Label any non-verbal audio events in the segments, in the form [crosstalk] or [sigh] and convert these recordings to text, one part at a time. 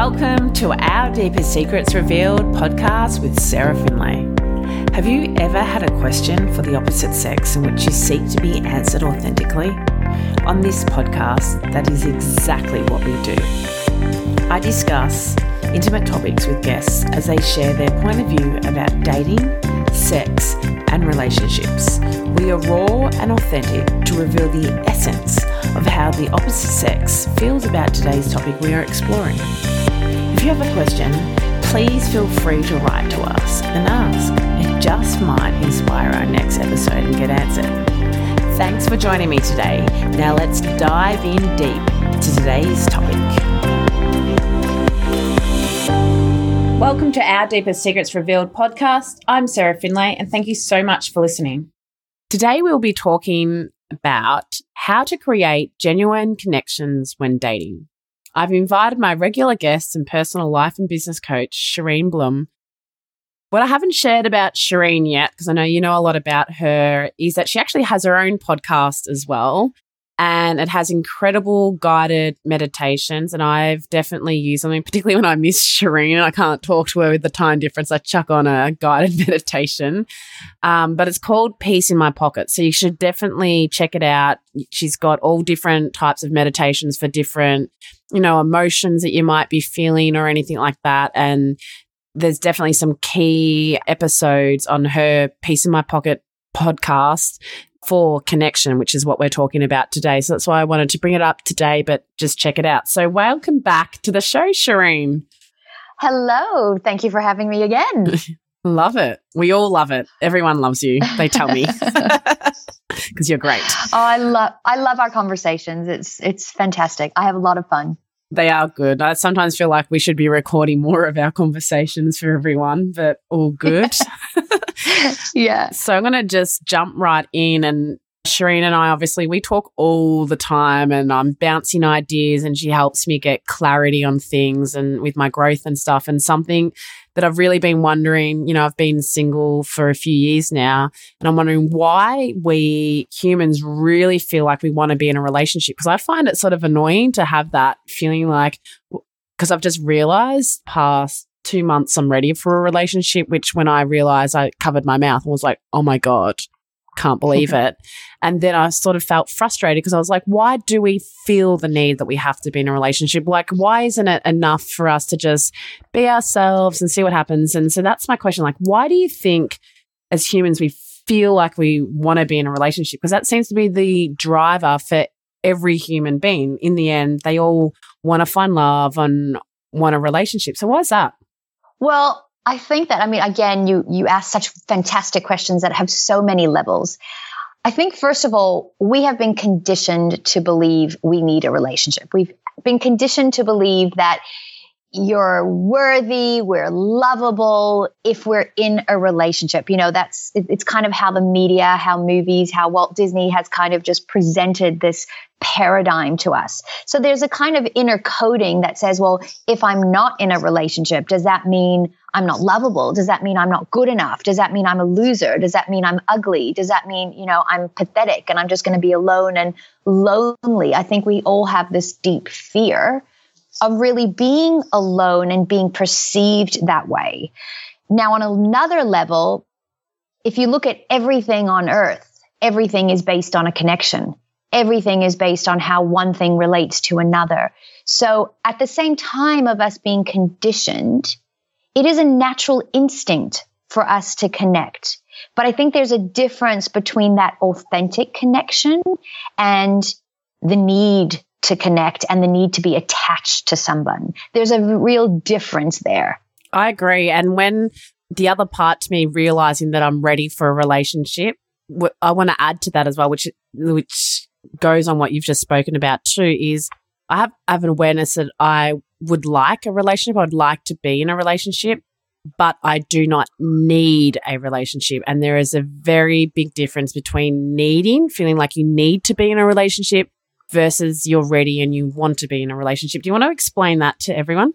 Welcome to our Deepest Secrets Revealed podcast with Sarah Finlay. Have you ever had a question for the opposite sex in which you seek to be answered authentically? On this podcast, that is exactly what we do. I discuss intimate topics with guests as they share their point of view about dating, sex, and relationships. We are raw and authentic to reveal the essence of how the opposite sex feels about today's topic we are exploring. If you have a question, please feel free to write to us and ask. It just might inspire our next episode and get answered. Thanks for joining me today. Now let's dive in deep to today's topic. Welcome to our Deepest Secrets Revealed podcast. I'm Sarah Finlay, and thank you so much for listening. Today, we'll be talking about how to create genuine connections when dating. I've invited my regular guest and personal life and business coach, Shireen Blum. What I haven't shared about Shireen yet, because I know you know a lot about her, is that she actually has her own podcast as well and it has incredible guided meditations. And I've definitely used them, [laughs] particularly when I miss Shireen and I can't talk to her with the time difference. I chuck on a guided [laughs] meditation, um, but it's called Peace in My Pocket. So you should definitely check it out. She's got all different types of meditations for different, you know, emotions that you might be feeling or anything like that. And there's definitely some key episodes on her Peace in My Pocket podcast for connection, which is what we're talking about today. So that's why I wanted to bring it up today, but just check it out. So welcome back to the show, Shireen. Hello. Thank you for having me again. [laughs] love it. We all love it. Everyone loves you. They tell me. [laughs] Because you're great. Oh, I love I love our conversations. It's it's fantastic. I have a lot of fun. They are good. I sometimes feel like we should be recording more of our conversations for everyone, but all good. [laughs] yeah. So I'm going to just jump right in and Shireen and I obviously we talk all the time and I'm bouncing ideas and she helps me get clarity on things and with my growth and stuff and something that I've really been wondering, you know, I've been single for a few years now and I'm wondering why we humans really feel like we want to be in a relationship because I find it sort of annoying to have that feeling like because I've just realized past two months I'm ready for a relationship, which when I realized I covered my mouth and was like, oh my God, can't believe [laughs] it. And then I sort of felt frustrated because I was like, why do we feel the need that we have to be in a relationship? Like, why isn't it enough for us to just be ourselves and see what happens? And so that's my question. Like, why do you think as humans we feel like we want to be in a relationship? Because that seems to be the driver for every human being. In the end, they all want to find love and want a relationship. So why is that? Well, I think that I mean again you you ask such fantastic questions that have so many levels. I think first of all, we have been conditioned to believe we need a relationship. We've been conditioned to believe that you're worthy, we're lovable if we're in a relationship. You know, that's it's kind of how the media, how movies, how Walt Disney has kind of just presented this paradigm to us. So there's a kind of inner coding that says, well, if I'm not in a relationship, does that mean I'm not lovable? Does that mean I'm not good enough? Does that mean I'm a loser? Does that mean I'm ugly? Does that mean, you know, I'm pathetic and I'm just going to be alone and lonely? I think we all have this deep fear of really being alone and being perceived that way. Now, on another level, if you look at everything on earth, everything is based on a connection. Everything is based on how one thing relates to another. So at the same time of us being conditioned, it is a natural instinct for us to connect. But I think there's a difference between that authentic connection and the need to connect and the need to be attached to someone. There's a real difference there. I agree. And when the other part to me realizing that I'm ready for a relationship, I want to add to that as well, which which goes on what you've just spoken about too, is I have, I have an awareness that I would like a relationship. I'd like to be in a relationship, but I do not need a relationship. And there is a very big difference between needing, feeling like you need to be in a relationship versus you're ready and you want to be in a relationship. Do you want to explain that to everyone?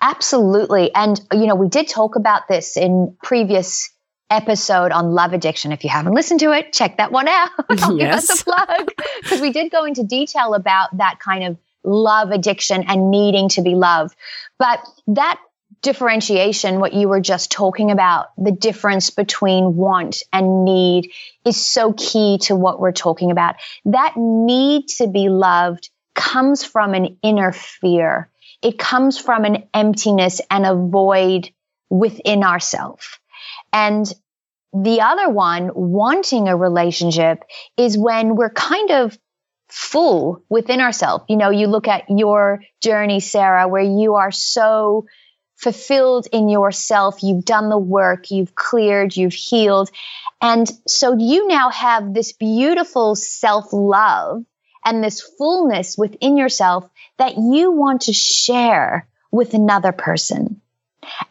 Absolutely. And, you know, we did talk about this in previous episode on love addiction. If you haven't listened to it, check that one out. [laughs] Yes. give us a plug [laughs] because we did go into detail about that kind of love addiction and needing to be loved. But that differentiation, what you were just talking about, the difference between want and need is so key to what we're talking about. That need to be loved comes from an inner fear. It comes from an emptiness and a void within ourself. And the other one, wanting a relationship, is when we're kind of full within ourselves. You know, you look at your journey, Sarah, where you are so fulfilled in yourself. You've done the work, you've cleared, you've healed. And so you now have this beautiful self love and this fullness within yourself that you want to share with another person.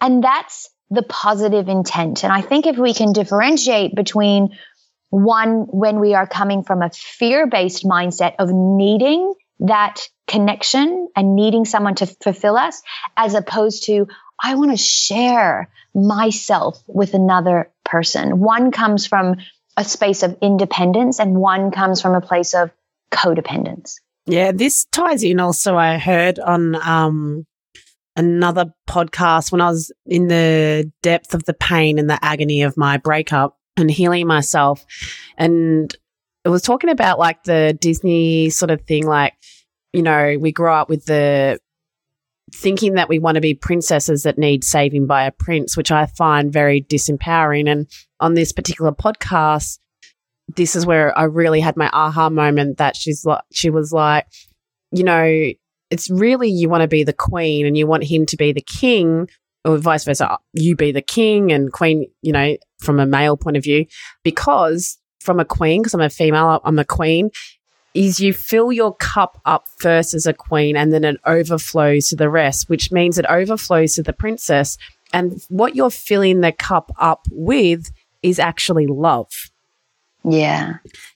And that's the positive intent. And I think if we can differentiate between one, when we are coming from a fear based mindset of needing that connection and needing someone to fulfill us, as opposed to, I want to share myself with another person. One comes from a space of independence and one comes from a place of codependence. Yeah, this ties in also, I heard on um, another podcast when I was in the depth of the pain and the agony of my breakup and healing myself. And it was talking about like the Disney sort of thing, like, you know, we grow up with the thinking that we want to be princesses that need saving by a prince, which I find very disempowering. And on this particular podcast, this is where I really had my aha moment that she's like, she was like, you know, it's really you want to be the queen and you want him to be the king or vice versa. You be the king and queen, you know, from a male point of view, because from a queen, because I'm a female, I'm a queen, is you fill your cup up first as a queen and then it overflows to the rest, which means it overflows to the princess. And what you're filling the cup up with is actually love. Yeah.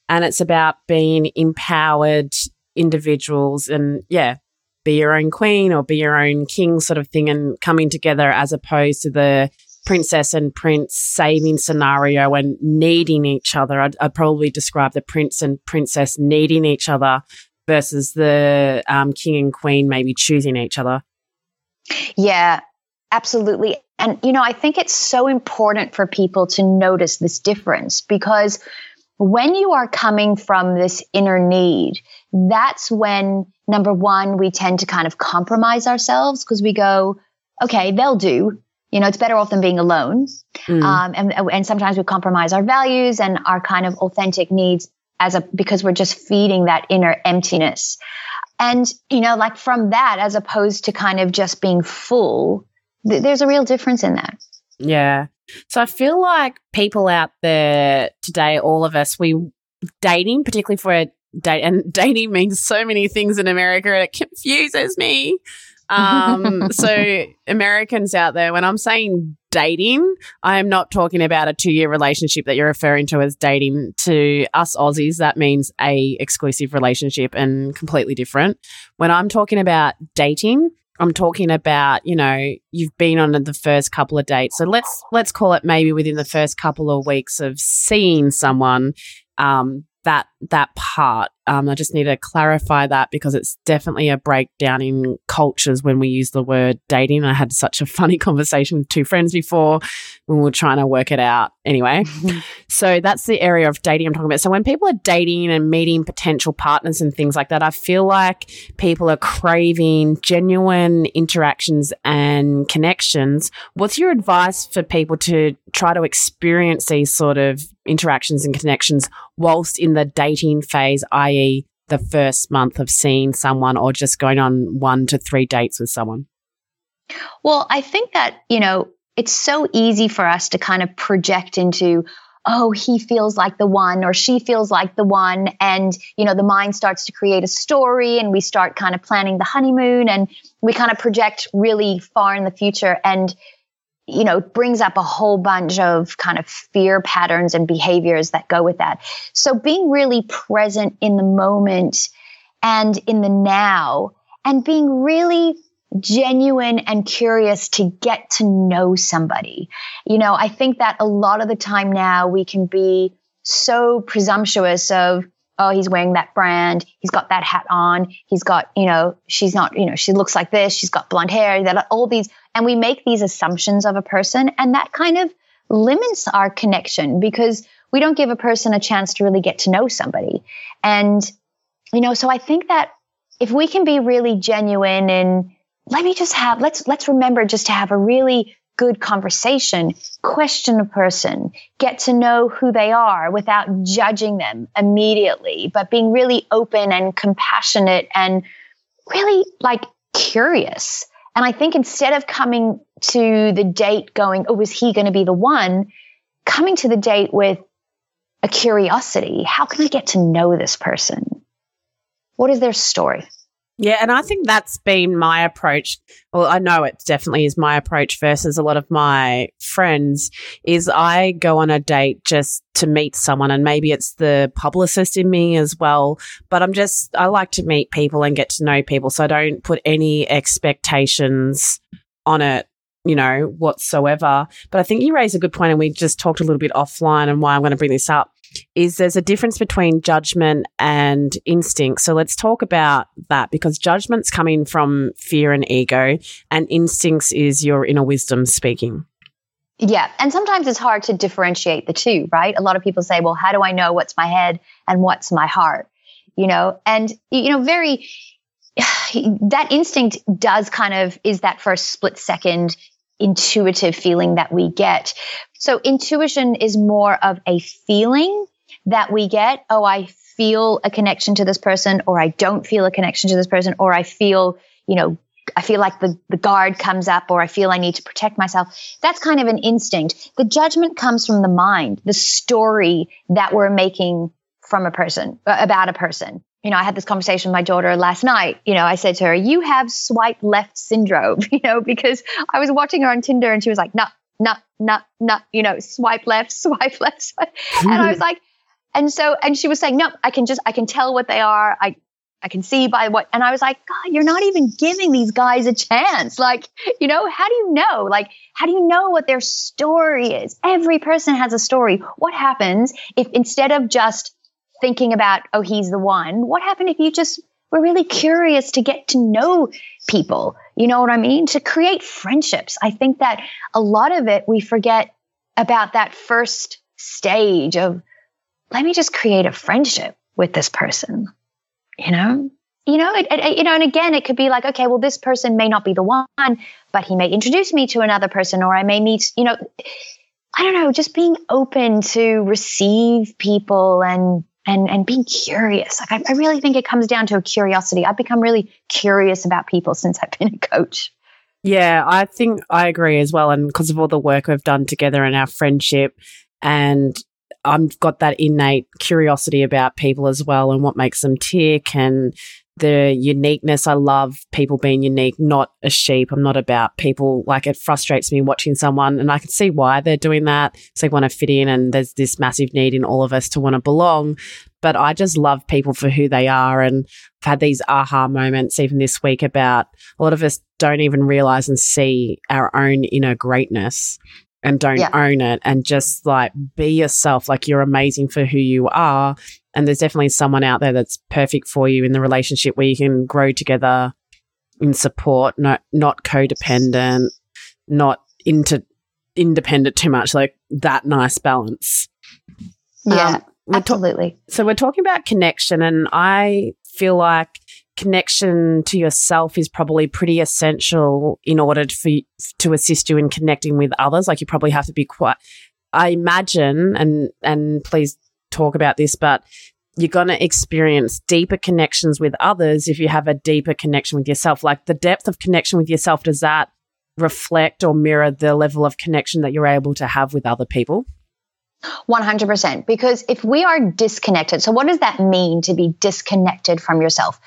And it's about being empowered individuals and, yeah, be your own queen or be your own king sort of thing and coming together as opposed to the princess and prince saving scenario and needing each other. I'd, I'd probably describe the prince and princess needing each other versus the um, king and queen maybe choosing each other. Yeah, absolutely. And, you know, I think it's so important for people to notice this difference because when you are coming from this inner need, that's when number one, we tend to kind of compromise ourselves because we go, okay, they'll do. You know, it's better off than being alone. Mm. Um, and, and sometimes we compromise our values and our kind of authentic needs as a, because we're just feeding that inner emptiness. And, you know, like from that, as opposed to kind of just being full, th- there's a real difference in that. Yeah. So I feel like people out there today, all of us, we dating, particularly for a date, and [laughs] dating means so many things in America, it confuses me. Um, [laughs] so Americans out there, when I'm saying dating, I am not talking about a two year relationship that you're referring to as dating. To us Aussies, that means a exclusive relationship and completely different. When I'm talking about dating, I'm talking about, you know, you've been on the first couple of dates. So let's let's call it maybe within the first couple of weeks of seeing someone, um, that that part. Um, I just need to clarify that because it's definitely a breakdown in cultures when we use the word dating. I had such a funny [laughs] conversation with two friends before when we were trying to work it out. Anyway, [laughs] so that's the area of dating I'm talking about. So when people are dating and meeting potential partners and things like that, I feel like people are craving genuine interactions and connections. What's your advice for people to try to experience these sort of interactions and connections whilst in the dating phase, i.e., the first month of seeing someone or just going on one to three dates with someone? Well, I think that, you know, it's so easy for us to kind of project into, oh, he feels like the one or she feels like the one. And, you know, the mind starts to create a story and we start kind of planning the honeymoon and we kind of project really far in the future. And, you know, brings up a whole bunch of kind of fear patterns and behaviors that go with that. So being really present in the moment and in the now and being really genuine and curious to get to know somebody. You know, I think that a lot of the time now we can be so presumptuous of, oh, he's wearing that brand. He's got that hat on. He's got, you know, she's not, you know, she looks like this. She's got blonde hair. That all these, and we make these assumptions of a person, and that kind of limits our connection because we don't give a person a chance to really get to know somebody. And, you know, so I think that if we can be really genuine and let me just have, let's, let's remember just to have a really good conversation, question a person, get to know who they are without judging them immediately, but being really open and compassionate and really like curious. And I think instead of coming to the date going, oh, is he going to be the one? Coming to the date with a curiosity. How can I get to know this person? What is their story? Yeah, and I think that's been my approach. Well, I know it definitely is my approach versus a lot of my friends is I go on a date just to meet someone and maybe it's the publicist in me as well, but I'm just I like to meet people and get to know people so I don't put any expectations on it you know, whatsoever. But I think you raise a good point, and we just talked a little bit offline and why I'm going to bring this up is there's a difference between judgment and instinct. So let's talk about that because judgment's coming from fear and ego, and instincts is your inner wisdom speaking. Yeah. And sometimes it's hard to differentiate the two, right? A lot of people say, well, how do I know what's my head and what's my heart? You know, and, you know, very, [sighs] that instinct does kind of is that first split second intuitive feeling that we get. So intuition is more of a feeling that we get. Oh, I feel a connection to this person, or I don't feel a connection to this person, or I feel, you know, I feel like the, the guard comes up, or I feel I need to protect myself. That's kind of an instinct. The judgment comes from the mind, the story that we're making from a person, about a person you know, I had this conversation with my daughter last night. You know, I said to her, You have swipe left syndrome, [laughs] you know, because I was watching her on Tinder and she was like, No, no, no, no, you know, swipe left, [laughs] swipe left. Swipe. and I was [laughs] like, and so, and she was saying, No, I can just, I can tell what they are. I, I can see by what, and I was like, God, you're not even giving these guys a chance. Like, you know, how do you know? Like, how do you know what their story is? Every person has a story. What happens if instead of just thinking about, oh, he's the one. What happened if you just were really curious to get to know people? You know what I mean? To create friendships. I think that a lot of it we forget about that first stage of, let me just create a friendship with this person, you know? You know, it, it, you know, and again, it could be like, okay, well, this person may not be the one, but he may introduce me to another person, or I may meet, you know, I don't know, just being open to receive people and and and being curious. Like I, I really think it comes down to a curiosity. I've become really curious about people since I've been a coach. Yeah, I think I agree as well. And because of all the work we've done together and our friendship, and I've got that innate curiosity about people as well and what makes them tick and the uniqueness. I love people being unique, not a sheep. I'm not about people like it frustrates me watching someone and I can see why they're doing that. So they want to fit in and there's this massive need in all of us to want to belong. But I just love people for who they are. And I've had these aha moments even this week about a lot of us don't even realize and see our own inner greatness and don't yeah. own it and just like be yourself. Like you're amazing for who you are. And there's definitely someone out there that's perfect for you in the relationship where you can grow together in support, not not codependent, not into independent too much, like that nice balance. Yeah, um, absolutely. Ta- so we're talking about connection, and I feel like connection to yourself is probably pretty essential in order for to assist you in connecting with others. Like you probably have to be quite. I imagine, and and please talk about this, but you're going to experience deeper connections with others if you have a deeper connection with yourself. Like the depth of connection with yourself, does that reflect or mirror the level of connection that you're able to have with other people? 100%. Because if we are disconnected, so what does that mean to be disconnected from yourself?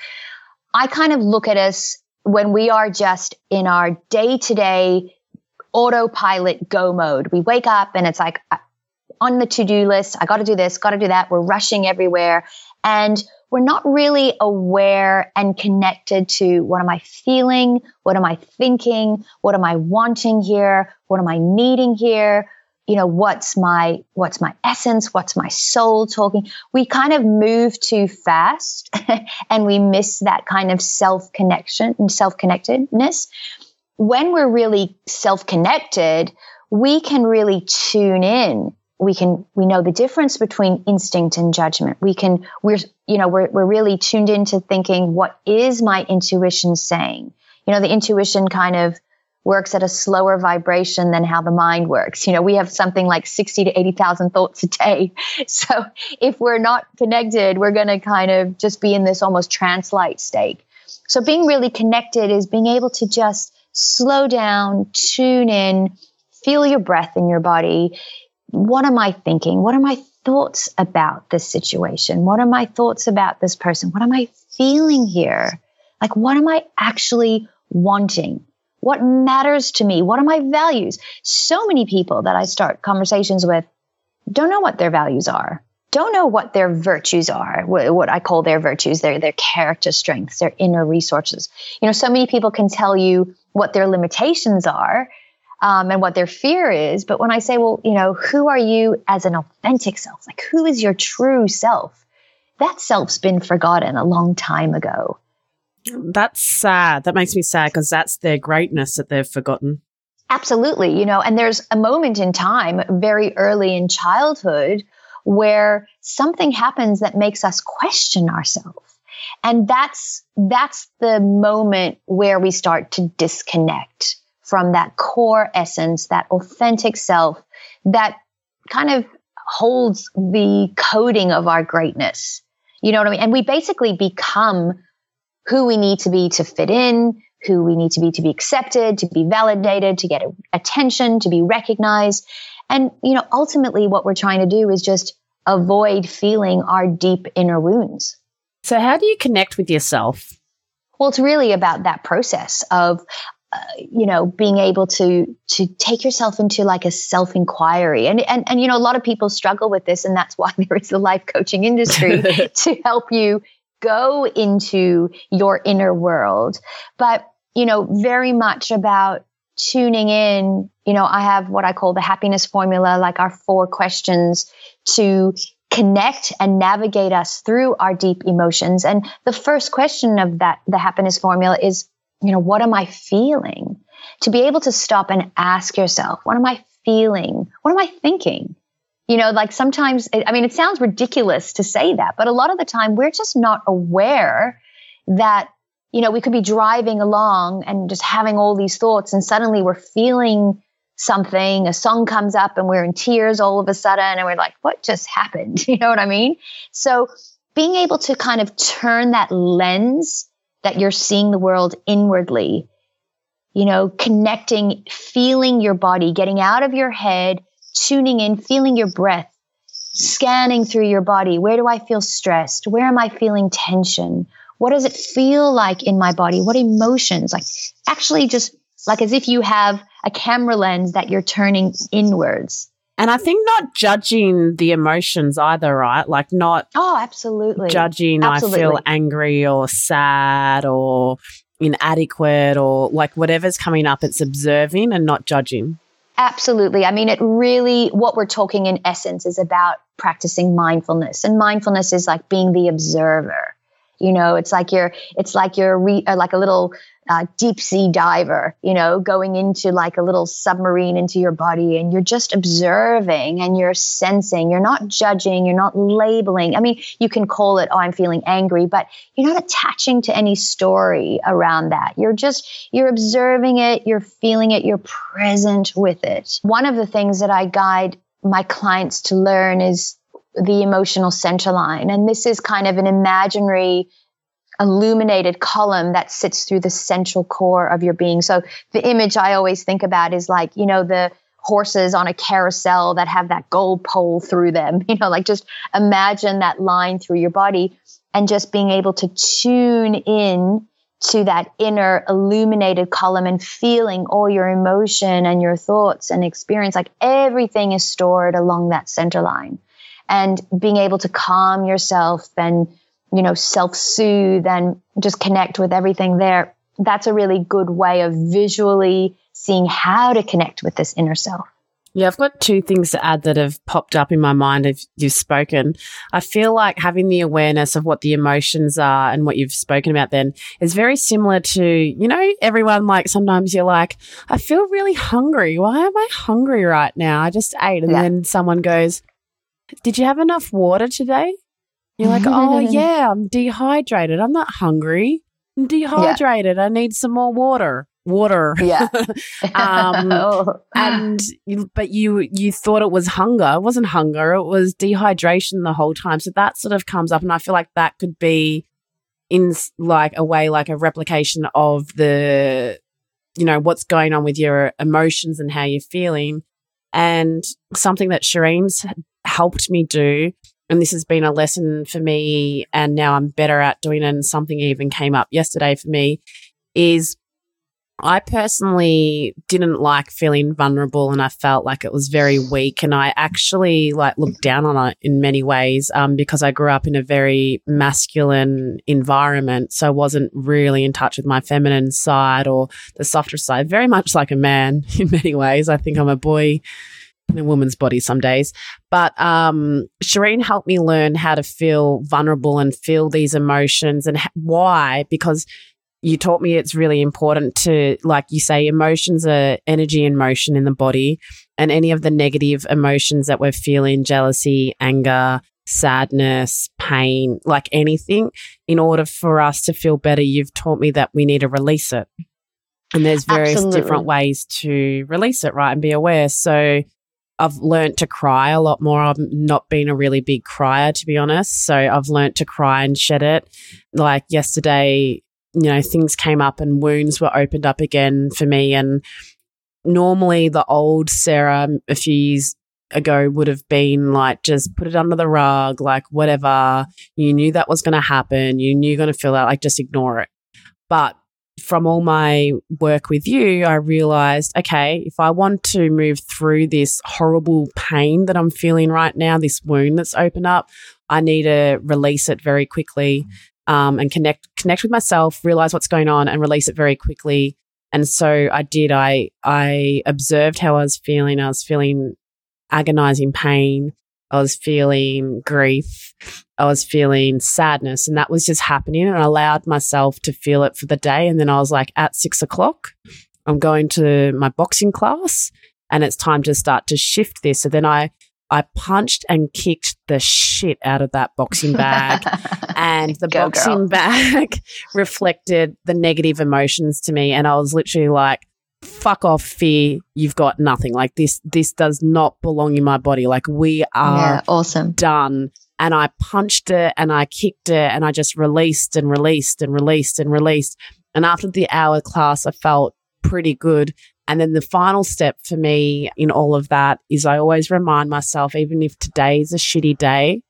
I kind of look at us when we are just in our day to day autopilot go mode. We wake up and it's like, on the to do list. I got to do this, got to do that. We're rushing everywhere. And we're not really aware and connected to what am I feeling? What am I thinking? What am I wanting here? What am I needing here? you know what's my what's my essence what's my soul talking we kind of move too fast [laughs] and we miss that kind of self connection and self connectedness when we're really self connected we can really tune in we can we know the difference between instinct and judgment we can we're you know we're, we're really tuned into thinking what is my intuition saying you know the intuition kind of works at a slower vibration than how the mind works. You know, we have something like 60 to 80,000 thoughts a day. [laughs] So if we're not connected, we're going to kind of just be in this almost trance-like state. So being really connected is being able to just slow down, tune in, feel your breath in your body. What am I thinking? What are my thoughts about this situation? What are my thoughts about this person? What am I feeling here? Like, what am I actually wanting? What matters to me? What are my values? So many people that I start conversations with don't know what their values are, don't know what their virtues are, what I call their virtues, their, their character strengths, their inner resources. You know, so many people can tell you what their limitations are um, and what their fear is. But when I say, well, you know, who are you as an authentic self? Like, who is your true self? That self's been forgotten a long time ago. That's sad. That makes me sad because that's their greatness that they've forgotten. Absolutely. You know, and there's a moment in time very early in childhood where something happens that makes us question ourselves. And that's, that's the moment where we start to disconnect from that core essence, that authentic self that kind of holds the coding of our greatness. You know what I mean? And we basically become who we need to be to fit in, who we need to be to be accepted, to be validated, to get attention, to be recognized. And, you know, ultimately what we're trying to do is just avoid feeling our deep inner wounds. So, how do you connect with yourself? Well, it's really about that process of, uh, you know, being able to to take yourself into like a self inquiry, and and and you know, a lot of people struggle with this, and that's why [laughs] there is the life coaching industry [laughs] to help you go into your inner world. But, you know, very much about tuning in. You know, I have what I call the happiness formula, like our four questions to connect and navigate us through our deep emotions. And the first question of that, the happiness formula is, you know, what am I feeling? To be able to stop and ask yourself, what am I feeling? What am I thinking? You know, like sometimes, I mean, it sounds ridiculous to say that, but a lot of the time we're just not aware that, you know, we could be driving along and just having all these thoughts and suddenly we're feeling something, a song comes up and we're in tears all of a sudden and we're like, what just happened? [laughs] You know what I mean? So being able to kind of turn that lens that you're seeing the world inwardly, you know, connecting, feeling your body, getting out of your head, tuning in, feeling your breath, scanning through your body. Where do I feel stressed? Where am I feeling tension? What does it feel like in my body? What emotions? Like actually just like as if you have a camera lens that you're turning inwards. And I think not judging the emotions either, right? Like not Oh, absolutely. Judging absolutely. I feel angry or sad or inadequate or like whatever's coming up, it's observing and not judging. Absolutely. I mean, it really, what we're talking in essence is about practicing mindfulness. And mindfulness is like being the observer. You know, it's like you're, it's like you're re, uh, like a little uh, deep sea diver, you know, going into like a little submarine into your body and you're just observing and you're sensing. You're not judging, you're not labeling. I mean, you can call it, oh, I'm feeling angry, but you're not attaching to any story around that. You're just, you're observing it, you're feeling it, you're present with it. One of the things that I guide my clients to learn is the emotional center line. And this is kind of an imaginary illuminated column that sits through the central core of your being. So the image I always think about is like, you know, the horses on a carousel that have that gold pole through them, [laughs] you know, like just imagine that line through your body and just being able to tune in to that inner illuminated column and feeling all your emotion and your thoughts and experience like everything is stored along that center line and being able to calm yourself and you know, self soothe and just connect with everything there. That's a really good way of visually seeing how to connect with this inner self. Yeah, I've got two things to add that have popped up in my mind as you've spoken. I feel like having the awareness of what the emotions are and what you've spoken about then is very similar to, you know, everyone like sometimes you're like, I feel really hungry. Why am I hungry right now? I just ate. And yeah. then someone goes, Did you have enough water today? You're like, Oh, [laughs] yeah, I'm dehydrated. I'm not hungry. I'm dehydrated. Yeah. I need some more water water. Yeah. [laughs] um, oh. [laughs] and but you you thought it was hunger. It wasn't hunger. It was dehydration the whole time. So that sort of comes up, and I feel like that could be in like a way like a replication of the you know what's going on with your emotions and how you're feeling. And something that Shireen's helped me do and this has been a lesson for me and now I'm better at doing it and something even came up yesterday for me is I personally didn't like feeling vulnerable and I felt like it was very weak and I actually like looked down on it in many ways um, because I grew up in a very masculine environment so I wasn't really in touch with my feminine side or the softer side very much like a man [laughs] in many ways. I think I'm a boy in a woman's body some days but um, Shireen helped me learn how to feel vulnerable and feel these emotions and why because you taught me it's really important to, like you say, emotions are energy and motion in the body. And any of the negative emotions that we're feeling, jealousy, anger, sadness, pain, like anything, in order for us to feel better, you've taught me that we need to release it. And there's various Absolutely. different ways to release it, right? And be aware. So I've learned to cry a lot more. I've not been a really big crier, to be honest. So I've learned to cry and shed it. Like yesterday, you know, things came up and wounds were opened up again for me. And normally the old Sarah a few years ago would have been like, just put it under the rug, like whatever. You knew that was going to happen. You knew you're going to feel that, like just ignore it. But from all my work with you, I realized, okay, if I want to move through this horrible pain that I'm feeling right now, this wound that's opened up, I need to release it very quickly um, and connect connect with myself, realize what's going on, and release it very quickly. And so I did. I I observed how I was feeling. I was feeling agonizing pain. I was feeling grief. I was feeling sadness, and that was just happening. And I allowed myself to feel it for the day. And then I was like, at six o'clock, I'm going to my boxing class, and it's time to start to shift this. So then I I punched and kicked the shit out of that boxing [laughs] bag. and the Go boxing girl. bag [laughs] reflected the negative emotions to me. And I was literally like, fuck off fear you've got nothing like this this does not belong in my body like we are yeah, awesome done and i punched it and i kicked it and i just released and released and released and released and after the hour class i felt pretty good and then the final step for me in all of that is I always remind myself, even if today is a shitty day,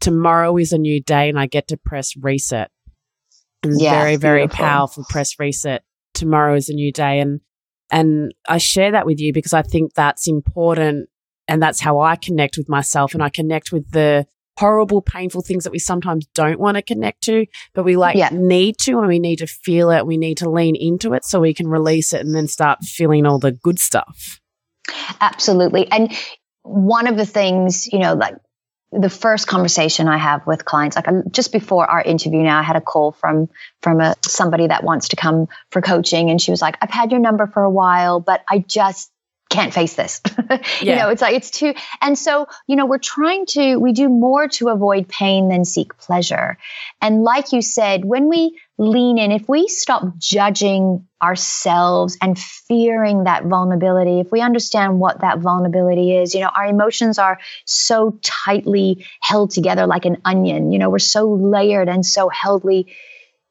tomorrow is a new day and I get to press reset. And yeah, very, very beautiful. powerful press reset. Tomorrow is a new day. And and I share that with you because I think that's important and that's how I connect with myself and I connect with the horrible, painful things that we sometimes don't want to connect to, but we like yeah. need to and we need to feel it. We need to lean into it so we can release it and then start feeling all the good stuff. Absolutely. And one of the things, you know, like the first conversation I have with clients, like just before our interview now, I had a call from from a somebody that wants to come for coaching, and she was like, "I've had your number for a while, but I just can't face this. [laughs] yeah. You know, it's like it's too and so, you know, we're trying to we do more to avoid pain than seek pleasure. And like you said, when we lean in, if we stop judging ourselves and fearing that vulnerability, if we understand what that vulnerability is, you know, our emotions are so tightly held together like an onion. You know, we're so layered and so heldly,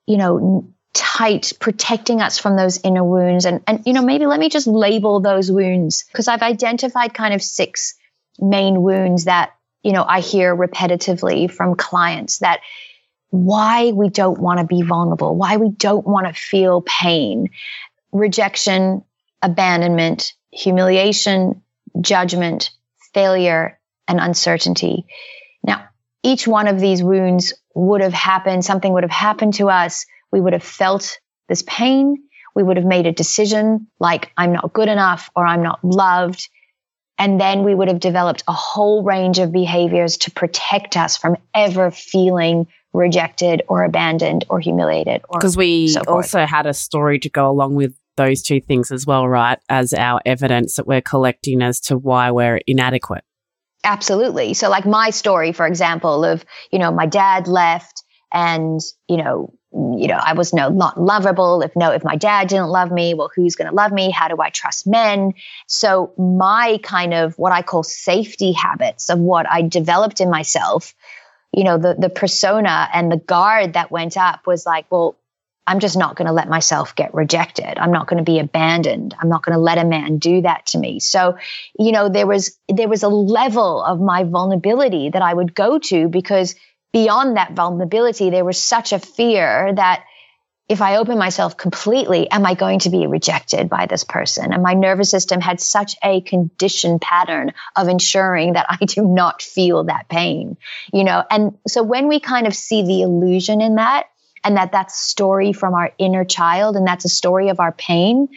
you know, tight, protecting us from those inner wounds. And, and, you know, maybe let me just label those wounds because I've identified kind of six main wounds that, you know, I hear repetitively from clients that why we don't want to be vulnerable, why we don't want to feel pain, rejection, abandonment, humiliation, judgment, failure, and uncertainty. Now, each one of these wounds would have happened, something would have happened to us we would have felt this pain. We would have made a decision like, I'm not good enough or I'm not loved. And then we would have developed a whole range of behaviors to protect us from ever feeling rejected or abandoned or humiliated. Because we so also had a story to go along with those two things as well, right? As our evidence that we're collecting as to why we're inadequate. Absolutely. So, like my story, for example, of, you know, my dad left and, you know, you know, I was no not lovable. If no, if my dad didn't love me, well, who's going to love me? How do I trust men? So my kind of what I call safety habits of what I developed in myself, you know, the the persona and the guard that went up was like, well, I'm just not going to let myself get rejected. I'm not going to be abandoned. I'm not going to let a man do that to me. So, you know, there was there was a level of my vulnerability that I would go to because beyond that vulnerability, there was such a fear that if I open myself completely, am I going to be rejected by this person? And my nervous system had such a conditioned pattern of ensuring that I do not feel that pain, you know? And so when we kind of see the illusion in that, and that that's story from our inner child, and that's a story of our pain,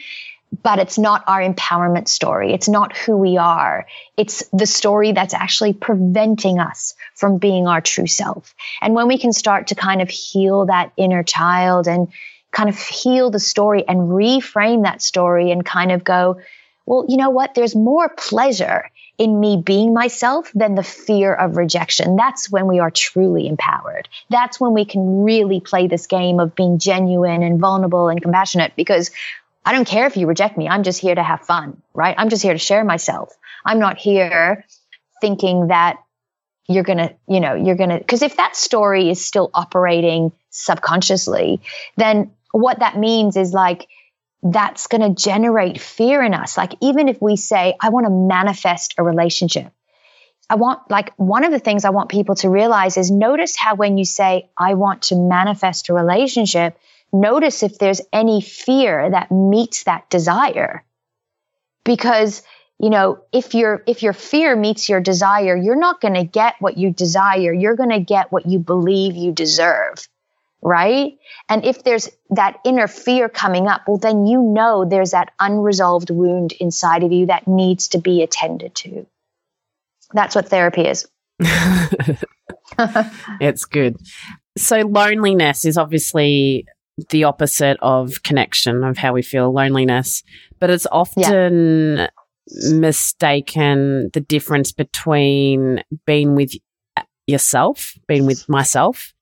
but it's not our empowerment story. It's not who we are. It's the story that's actually preventing us from being our true self. And when we can start to kind of heal that inner child and kind of heal the story and reframe that story and kind of go, well, you know what? There's more pleasure in me being myself than the fear of rejection. That's when we are truly empowered. That's when we can really play this game of being genuine and vulnerable and compassionate because I don't care if you reject me. I'm just here to have fun, right? I'm just here to share myself. I'm not here thinking that you're going to, you know, you're going to, because if that story is still operating subconsciously, then what that means is like, that's going to generate fear in us. Like, even if we say, I want to manifest a relationship, I want, like, one of the things I want people to realize is notice how when you say, I want to manifest a relationship, notice if there's any fear that meets that desire. Because, you know, if your if your fear meets your desire, you're not going to get what you desire. You're going to get what you believe you deserve. Right? And if there's that inner fear coming up, well then you know there's that unresolved wound inside of you that needs to be attended to. That's what therapy is. [laughs] [laughs] it's good. So loneliness is obviously the opposite of connection, of how we feel loneliness. But it's often yeah. mistaken the difference between being with yourself, being with myself,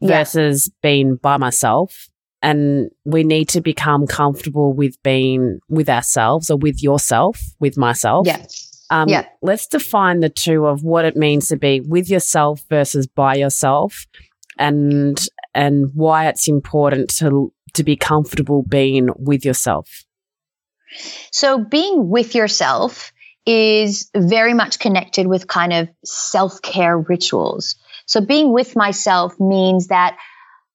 yeah. versus being by myself. And we need to become comfortable with being with ourselves or with yourself, with myself. Yeah. Um, yeah. Let's define the two of what it means to be with yourself versus by yourself and and why it's important to to be comfortable being with yourself. So being with yourself is very much connected with kind of self-care rituals. So being with myself means that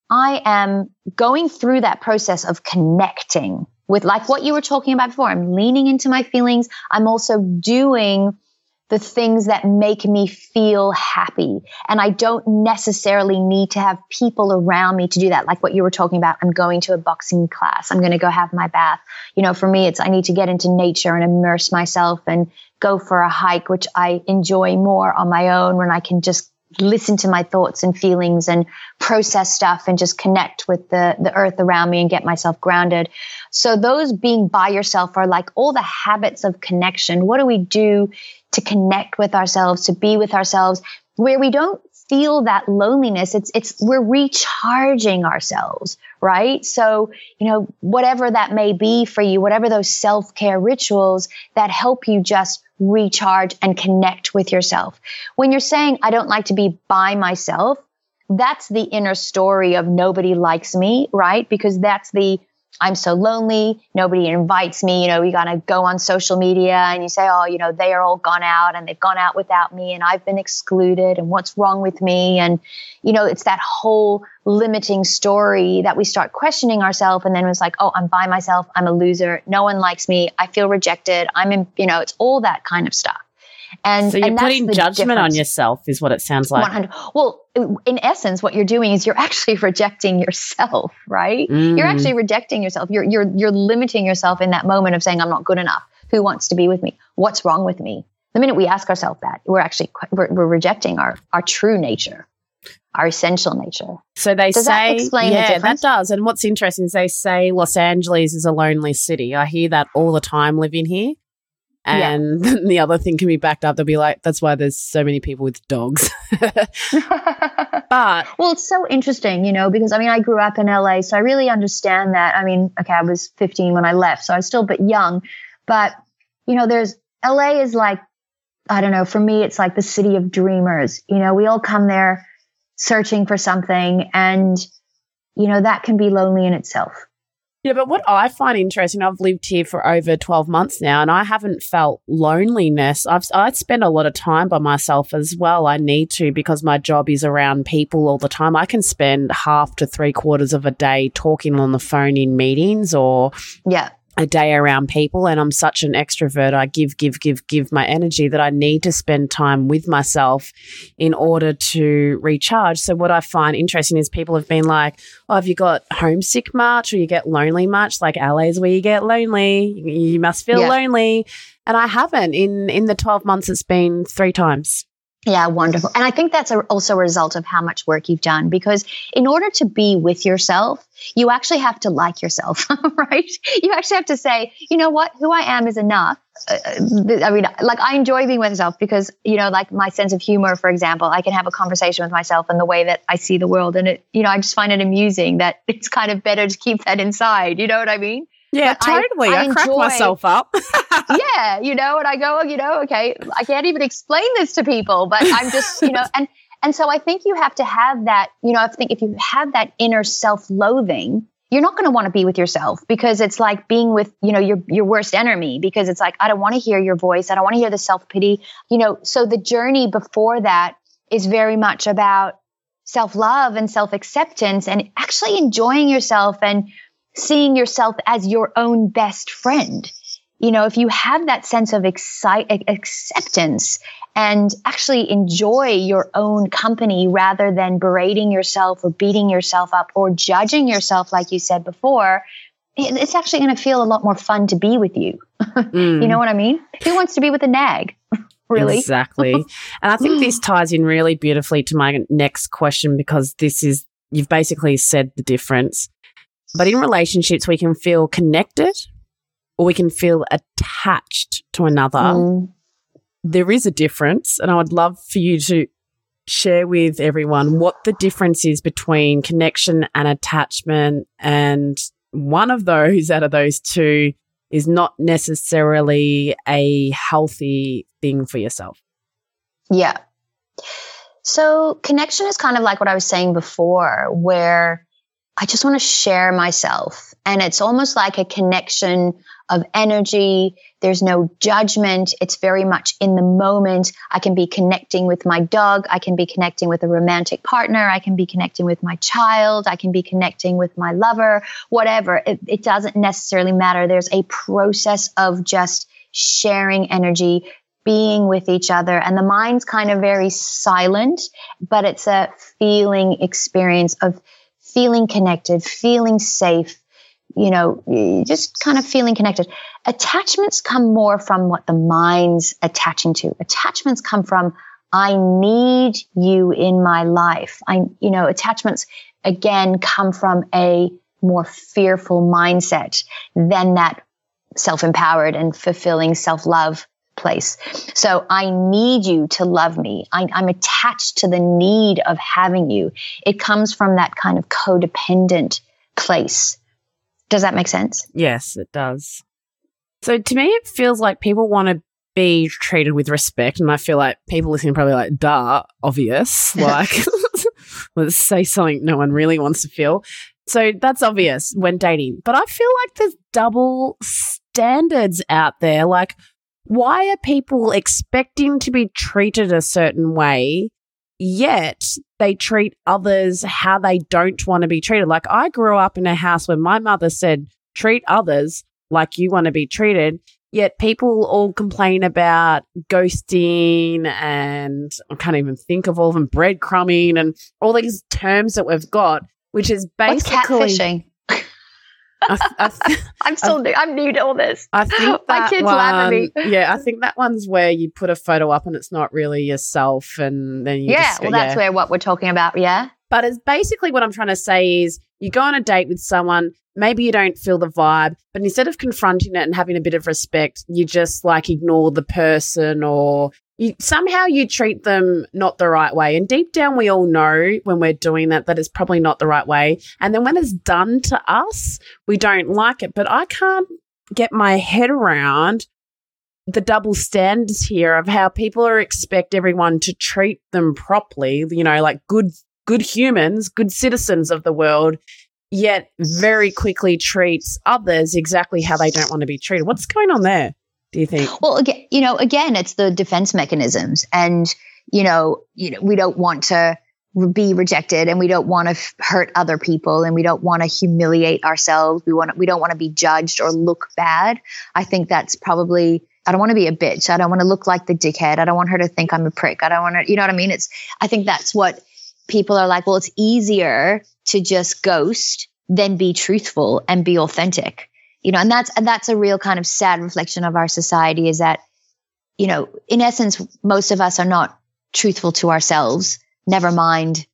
I am going through that process of connecting with like what you were talking about before. I'm leaning into my feelings. I'm also doing the things that make me feel happy. And I don't necessarily need to have people around me to do that. Like what you were talking about, I'm going to a boxing class. I'm going to go have my bath. You know, for me, it's I need to get into nature and immerse myself and go for a hike, which I enjoy more on my own when I can just listen to my thoughts and feelings and process stuff and just connect with the, the earth around me and get myself grounded. So those being by yourself are like all the habits of connection. What do we do to connect with ourselves, to be with ourselves, where we don't feel that loneliness. It's, it's, we're recharging ourselves, right? So, you know, whatever that may be for you, whatever those self care rituals that help you just recharge and connect with yourself. When you're saying, I don't like to be by myself, that's the inner story of nobody likes me, right? Because that's the I'm so lonely. Nobody invites me. You know, you got to go on social media and you say, oh, you know, they are all gone out and they've gone out without me and I've been excluded and what's wrong with me. And, you know, it's that whole limiting story that we start questioning ourselves. And then it's like, oh, I'm by myself. I'm a loser. No one likes me. I feel rejected. I'm in, you know, it's all that kind of stuff. And so you're and putting judgment difference. on yourself, is what it sounds like. 100. Well, in essence, what you're doing is you're actually [laughs] rejecting yourself, right? Mm. You're actually rejecting yourself. You're you're you're limiting yourself in that moment of saying, "I'm not good enough. Who wants to be with me? What's wrong with me?" The minute we ask ourselves that, we're actually we're, we're rejecting our our true nature, our essential nature. So they Does say, that yeah, that does. And what's interesting is they say Los Angeles is a lonely city. I hear that all the time living here. Yeah. And [laughs] the other thing can be backed up. They'll be like, that's why there's so many people with dogs. [laughs] [laughs] but well, it's so interesting, you know, because I mean, I grew up in LA, so I really understand that. I mean, okay, I was 15 when I left, so I was still a bit young, but you know, there's LA is like, I don't know, for me, it's like the city of dreamers. You know, we all come there searching for something, and you know, that can be lonely in itself. Yeah, but what I find interesting, I've lived here for over 12 months now and I haven't felt loneliness. I've I spend a lot of time by myself as well. I need to because my job is around people all the time. I can spend half to three quarters of a day talking on the phone in meetings or Yeah. A day around people and I'm such an extrovert. I give, give, give, give my energy that I need to spend time with myself in order to recharge. So what I find interesting is people have been like, Oh, have you got homesick much or you get lonely much? Like LA's where you get lonely. You, must feel Yeah. lonely. And I haven't in in the 12 months it's been 3 times. Yeah, wonderful. And I think that's a, also a result of how much work you've done because in order to be with yourself, you actually have to like yourself, [laughs] right? You actually have to say, you know what, who I am is enough. Uh, uh, I mean, like I enjoy being with myself because, you know, like my sense of humor, for example, I can have a conversation with myself and the way that I see the world. And it, you know, I just find it amusing that [laughs] it's kind of better to keep that inside. You know what I mean? Yeah, But totally. I, I crack enjoy- myself up. [laughs] yeah, you know, and I go, you know, okay, I can't even explain this to people, but I'm just, you know, [laughs] and and so I think you have to have that, you know, I think if you have that inner self-loathing, you're not going to want to be with yourself because it's like being with, you know, your your worst enemy because it's like I don't want to hear your voice, I don't want to hear the self-pity, you know, so the journey before that is very much about self-love and self-acceptance and actually enjoying yourself and seeing yourself as your own best friend you know, if you have that sense of excite, acceptance and actually enjoy your own company rather than berating yourself or beating yourself up or judging yourself, like you said before, it's actually going to feel a lot more fun to be with you. Mm. [laughs] You know what I mean? Who wants to be with a nag? [laughs] really? Exactly. [laughs] and I think this ties in really beautifully to my next question because this is, you've basically said the difference. But in relationships, we can feel connected or we can feel attached to another. Mm. There is a difference. And I would love for you to share with everyone what the difference is between connection and attachment. And one of those [laughs] out of those two is not necessarily a healthy thing for yourself. Yeah. So connection is kind of like what I was saying before, where I just want to share myself. And it's almost like a connection of energy. There's no judgment. It's very much in the moment. I can be connecting with my dog. I can be connecting with a romantic partner. I can be connecting with my child. I can be connecting with my lover, whatever. It, it doesn't necessarily matter. There's a process of just sharing energy, being with each other. And the mind's kind of very silent, but it's a feeling experience of feeling connected, feeling safe, you know, just kind of feeling connected. Attachments come more from what the mind's attaching to. Attachments come from, I need you in my life. I, you know, attachments again come from a more fearful mindset than that self-empowered and fulfilling self-love place. So I need you to love me. I, I'm attached to the need of having you. It comes from that kind of codependent place. Does that make sense? Yes, it does. So to me, it feels like people want to be treated with respect. And I feel like people listening probably like, duh, obvious. [laughs] Like, [laughs] let's say something no one really wants to feel. So that's obvious when dating. But I feel like there's double standards out there. Like, why are people expecting to be treated a certain way, yet they treat others how they don't want to be treated? Like, I grew up in a house where my mother said, treat others like you want to be treated. Yet people all complain about ghosting and I can't even think of all of them, breadcrumbing and all these terms that we've got, which is What's basically catfishing? I, I, [laughs] I'm still new. I'm new to all this. I think [laughs] my kids one, laugh at me. Yeah, I think that one's where you put a photo up and it's not really yourself, and then you yeah. just, well, that's yeah. where what we're talking about. Yeah. But it's basically what I'm trying to say is you go on a date with someone, maybe you don't feel the vibe, but instead of confronting it and having a bit of respect, you just like ignore the person or you somehow you treat them not the right way. And deep down we all know when we're doing that that it's probably not the right way. And then when it's done to us, we don't like it. But I can't get my head around the double standards here of how people are expect everyone to treat them properly, you know, like good good humans, good citizens of the world, yet very quickly treats others exactly how they don't want to be treated. What's going on there? Do you think? Well, again, you know, again, it's the defense mechanisms, and you know, you know, we don't want to be rejected, and we don't want to f- hurt other people, and we don't want to humiliate ourselves. We want, we don't want to be judged or look bad. I think that's probably. I don't want to be a bitch. I don't want to look like the dickhead. I don't want her to think I'm a prick. I don't want to, you know what I mean? It's. I think that's what people are like. Well, it's easier to just ghost than be truthful and be authentic you know and that's and that's a real kind of sad reflection of our society is that you know in essence most of us are not truthful to ourselves never mind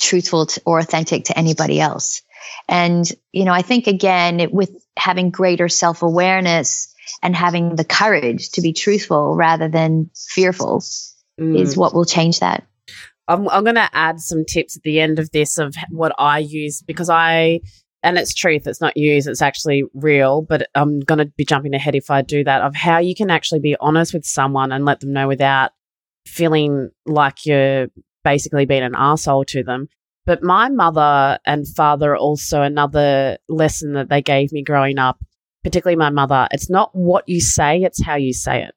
truthful to, or authentic to anybody else and you know i think again it, with having greater self-awareness and having the courage to be truthful rather than fearful mm. is what will change that I'm, I'm going to add some tips at the end of this of what I use because I, and it's truth, it's not used, it's actually real, but I'm going to be jumping ahead if I do that of how you can actually be honest with someone and let them know without feeling like you're basically being an asshole to them. But my mother and father also another lesson that they gave me growing up, particularly my mother, it's not what you say, it's how you say it.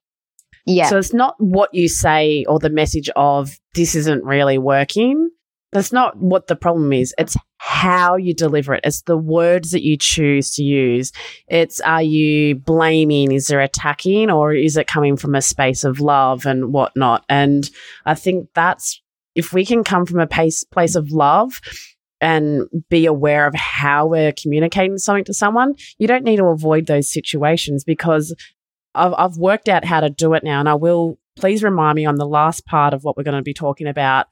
Yeah. So it's not what you say or the message of this isn't really working. That's not what the problem is. It's how you deliver it. It's the words that you choose to use. It's are you blaming? Is there attacking or is it coming from a space of love and whatnot? And I think that's if we can come from a place, place of love and be aware of how we're communicating something to someone, you don't need to avoid those situations because I've, I've worked out how to do it now, and I will please remind me on the last part of what we're going to be talking about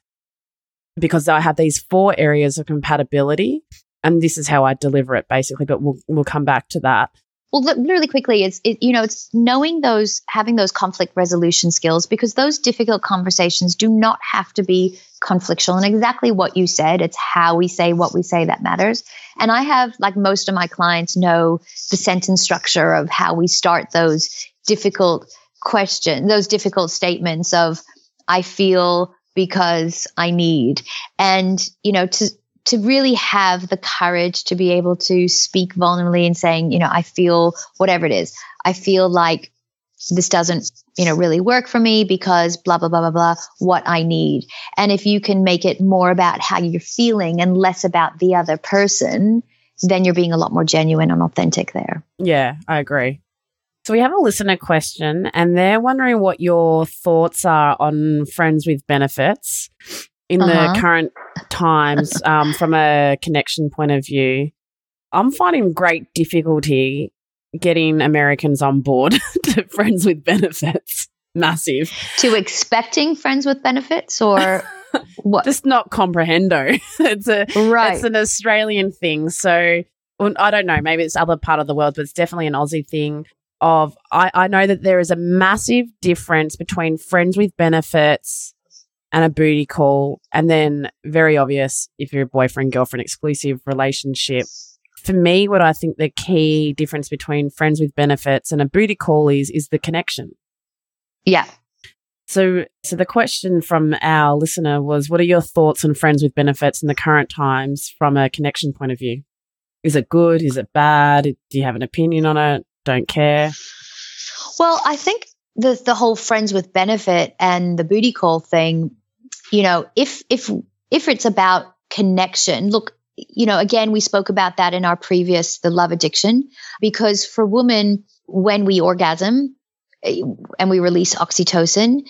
because I have these four areas of compatibility, and this is how I deliver it basically. But we'll we'll come back to that. Well, really quickly, it's it, you know it's knowing those having those conflict resolution skills because those difficult conversations do not have to be conflictual and exactly what you said. It's how we say what we say that matters. And I have like most of my clients know the sentence structure of how we start those difficult questions, those difficult statements of I feel because I need, and you know to to really have the courage to be able to speak vulnerably and saying, you know, I feel whatever it is. I feel like this doesn't, you know, really work for me because blah, blah, blah, blah, blah, what I need. And if you can make it more about how you're feeling and less about the other person, then you're being a lot more genuine and authentic there. Yeah, I agree. So we have a listener question and they're wondering what your thoughts are on friends with benefits in uh-huh. the current times [laughs] um, from a connection point of view. I'm finding great difficulty getting Americans on board [laughs] to friends with benefits. Massive. To expecting friends with benefits or [laughs] what? Just not comprehendo. it's a right. it's an Australian thing. So I don't know, maybe it's other part of the world, but it's definitely an Aussie thing of I, I know that there is a massive difference between friends with benefits and a booty call. And then, very obvious, if you're a boyfriend girlfriend exclusive relationship. For me, what I think the key difference between friends with benefits and a booty call is, is the connection. Yeah. So, so the question from our listener was, what are your thoughts on friends with benefits in the current times from a connection point of view? Is it good? Is it bad? Do you have an opinion on it? Don't care? Well, I think the the whole friends with benefit and the booty call thing you know, if if if it's about connection, look, you know, again, we spoke about that in our previous the love addiction because for women when we orgasm eh, and we release oxytocin,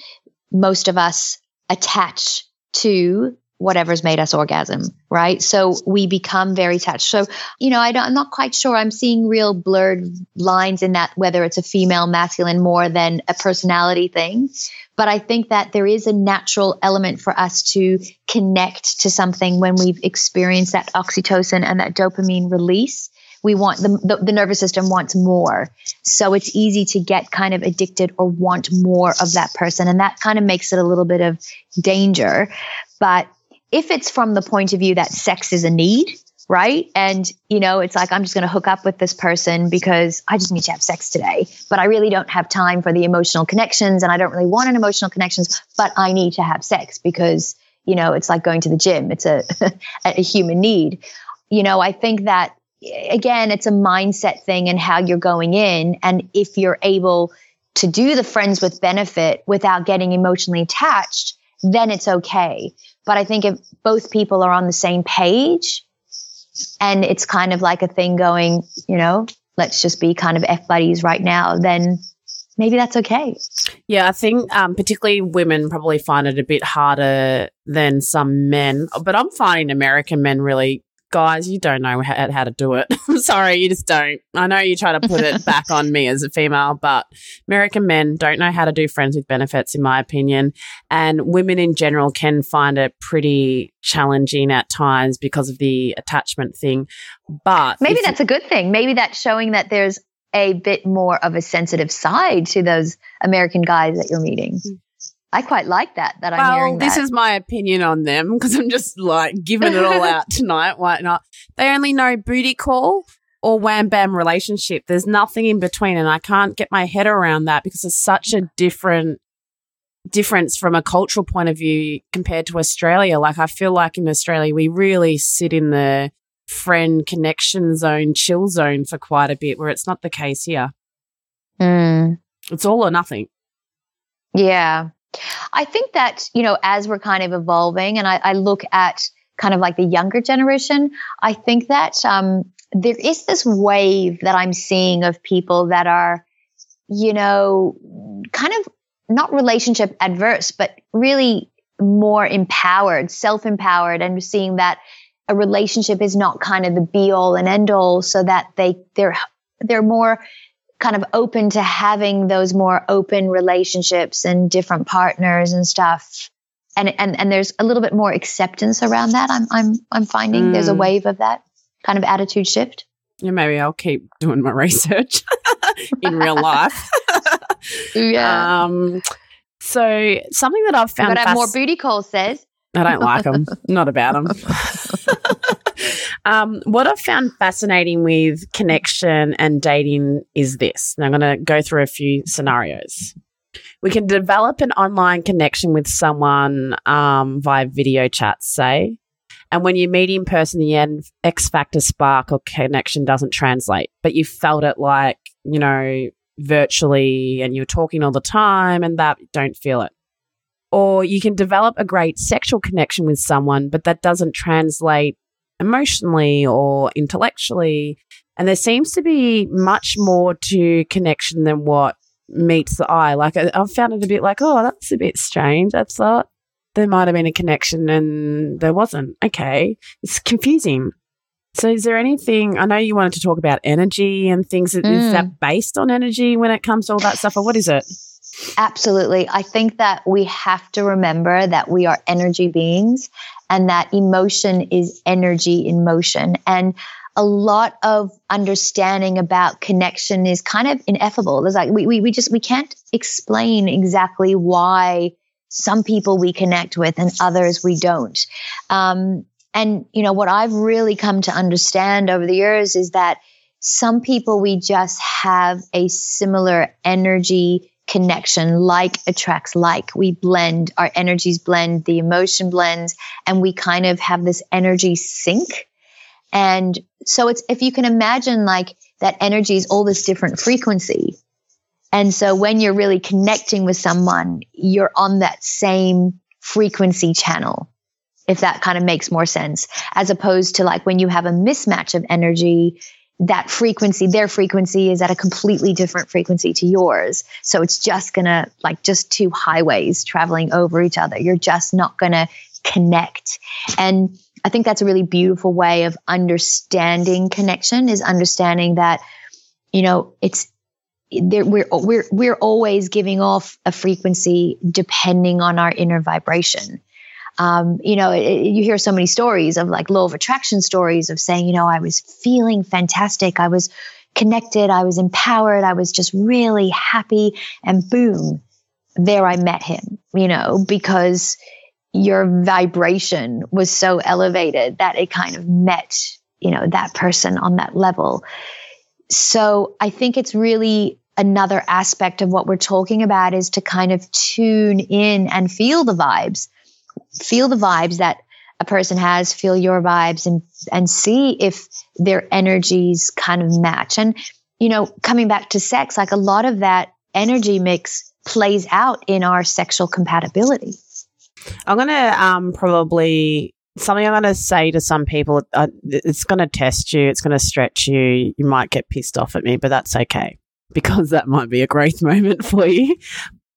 most of us attach to whatever's made us orgasm, right? So we become very attached. So, you know, I am not quite sure. I'm seeing real blurred lines in that, whether it's a female, masculine more than a personality thing. But I think that there is a natural element for us to connect to something when we've experienced that oxytocin and that dopamine release we want the, the, the, nervous system wants more. So it's easy to get kind of addicted or want more of that person. And that kind of makes it a little bit of danger. But if it's from the point of view that sex is a need, right? And, you know, it's like, I'm just going to hook up with this person because I just need to have sex today, but I really don't have time for the emotional connections and I don't really want an emotional connections, but I need to have sex because, you know, it's like going to the gym. It's a, [laughs] a human need. You know, I think that again, it's a mindset thing and how you're going in. And if you're able to do the friends with benefit without getting emotionally attached, then it's okay. But I think if both people are on the same page and it's kind of like a thing going, you know, let's just be kind of F buddies right now, then maybe that's okay. Yeah, I think um, particularly women probably find it a bit harder than some men, but I'm finding American men really guys, you don't know how, how to do it. [laughs] I'm sorry, you just don't. I know you try to put it back on me as a female, but American men don't know how to do friends with benefits, in my opinion. And women in general can find it pretty challenging at times because of the attachment thing. But maybe that's a good thing. Maybe that's showing that there's a bit more of a sensitive side to those American guys that you're meeting. Mm-hmm. I quite like that. That I'm hearing. This is my opinion on them because I'm just like giving it all out [laughs] tonight. Why not? They only know booty call or wham bam relationship. There's nothing in between, and I can't get my head around that because it's such a different difference from a cultural point of view compared to Australia. Like I feel like in Australia we really sit in the friend connection zone, chill zone for quite a bit, where it's not the case here. Mm. It's all or nothing. Yeah. I think that, you know, as we're kind of evolving and I, I look at kind of like the younger generation, I think that um, there is this wave that I'm seeing of people that are, you know, kind of not relationship adverse, but really more empowered, self empowered, and seeing that a relationship is not kind of the be all and end all, so that they they're they're more kind of open to having those more open relationships and different partners and stuff. And, and, and there's a little bit more acceptance around that. I'm, I'm, I'm finding mm. there's a mm. wave of that kind of attitude shift. Yeah, maybe I'll keep doing my [laughs] research [laughs] in real life. yeah. Um, so something that I've found. But have more booty calls, says. I don't like them. [laughs] Not about them. Um, what I've found fascinating with connection and dating is this. And I'm going to go through a few scenarios. We can develop an online connection with someone um, via video chat, say. And when you meet in person, the end X factor spark or connection doesn't translate, but you felt it like, you know, virtually and you're talking all the time and that don't feel it. Or you can develop a great sexual connection with someone, but that doesn't translate emotionally or intellectually. And there seems to be much more to connection than what meets the eye. Like I, I found it a bit like, oh, that's a bit strange. I thought there might have been a connection and there wasn't. Okay. It's confusing. So, is there anything? I know you wanted to talk about energy and things. Mm. Is that based on energy when it comes to all that stuff, or what is it? Absolutely. I think that we have to remember that we are energy beings and that emotion is energy in motion. And a lot of understanding about connection is kind of ineffable. There's like, we, we, we just, we can't explain exactly why some people we connect with and others we don't. Um, and, you know, what I've really come to understand over the years is that some people we just have a similar energy connection, like attracts like. We blend, our energies blend, the emotion blends, and we kind of have this energy sync. And so it's, if you can imagine like that energy is all this different frequency. And so when you're really connecting with someone, you're on that same frequency channel, if that kind of makes more sense, as opposed to like when you have a mismatch of energy, that frequency, their frequency is at a completely different frequency to yours. So it's just gonna like just two highways traveling over each other. You're just not gonna connect. And I think that's a really beautiful way of understanding connection is understanding that, you know, it's there, we're we're we're always giving off a frequency depending on our inner vibration. Um, you know, it, you hear so many stories of like law of attraction stories of saying, you know, I was feeling fantastic, I was connected, I was empowered, I was just really happy, and boom, there I met him. You know, because your vibration was so elevated that it kind of met, you know, that person on that level. So I think it's really another aspect of what we're talking about is to kind of tune in and feel the vibes, feel the vibes that a person has, feel your vibes and, and see if their energies kind of match. And, you know, coming back to sex, like a lot of that energy mix plays out in our sexual compatibility. I'm going to um, probably something I'm going to say to some people. Uh, it's going to test you. It's going to stretch you. You might get pissed off at me, but that's okay because that might be a growth [laughs] moment for you.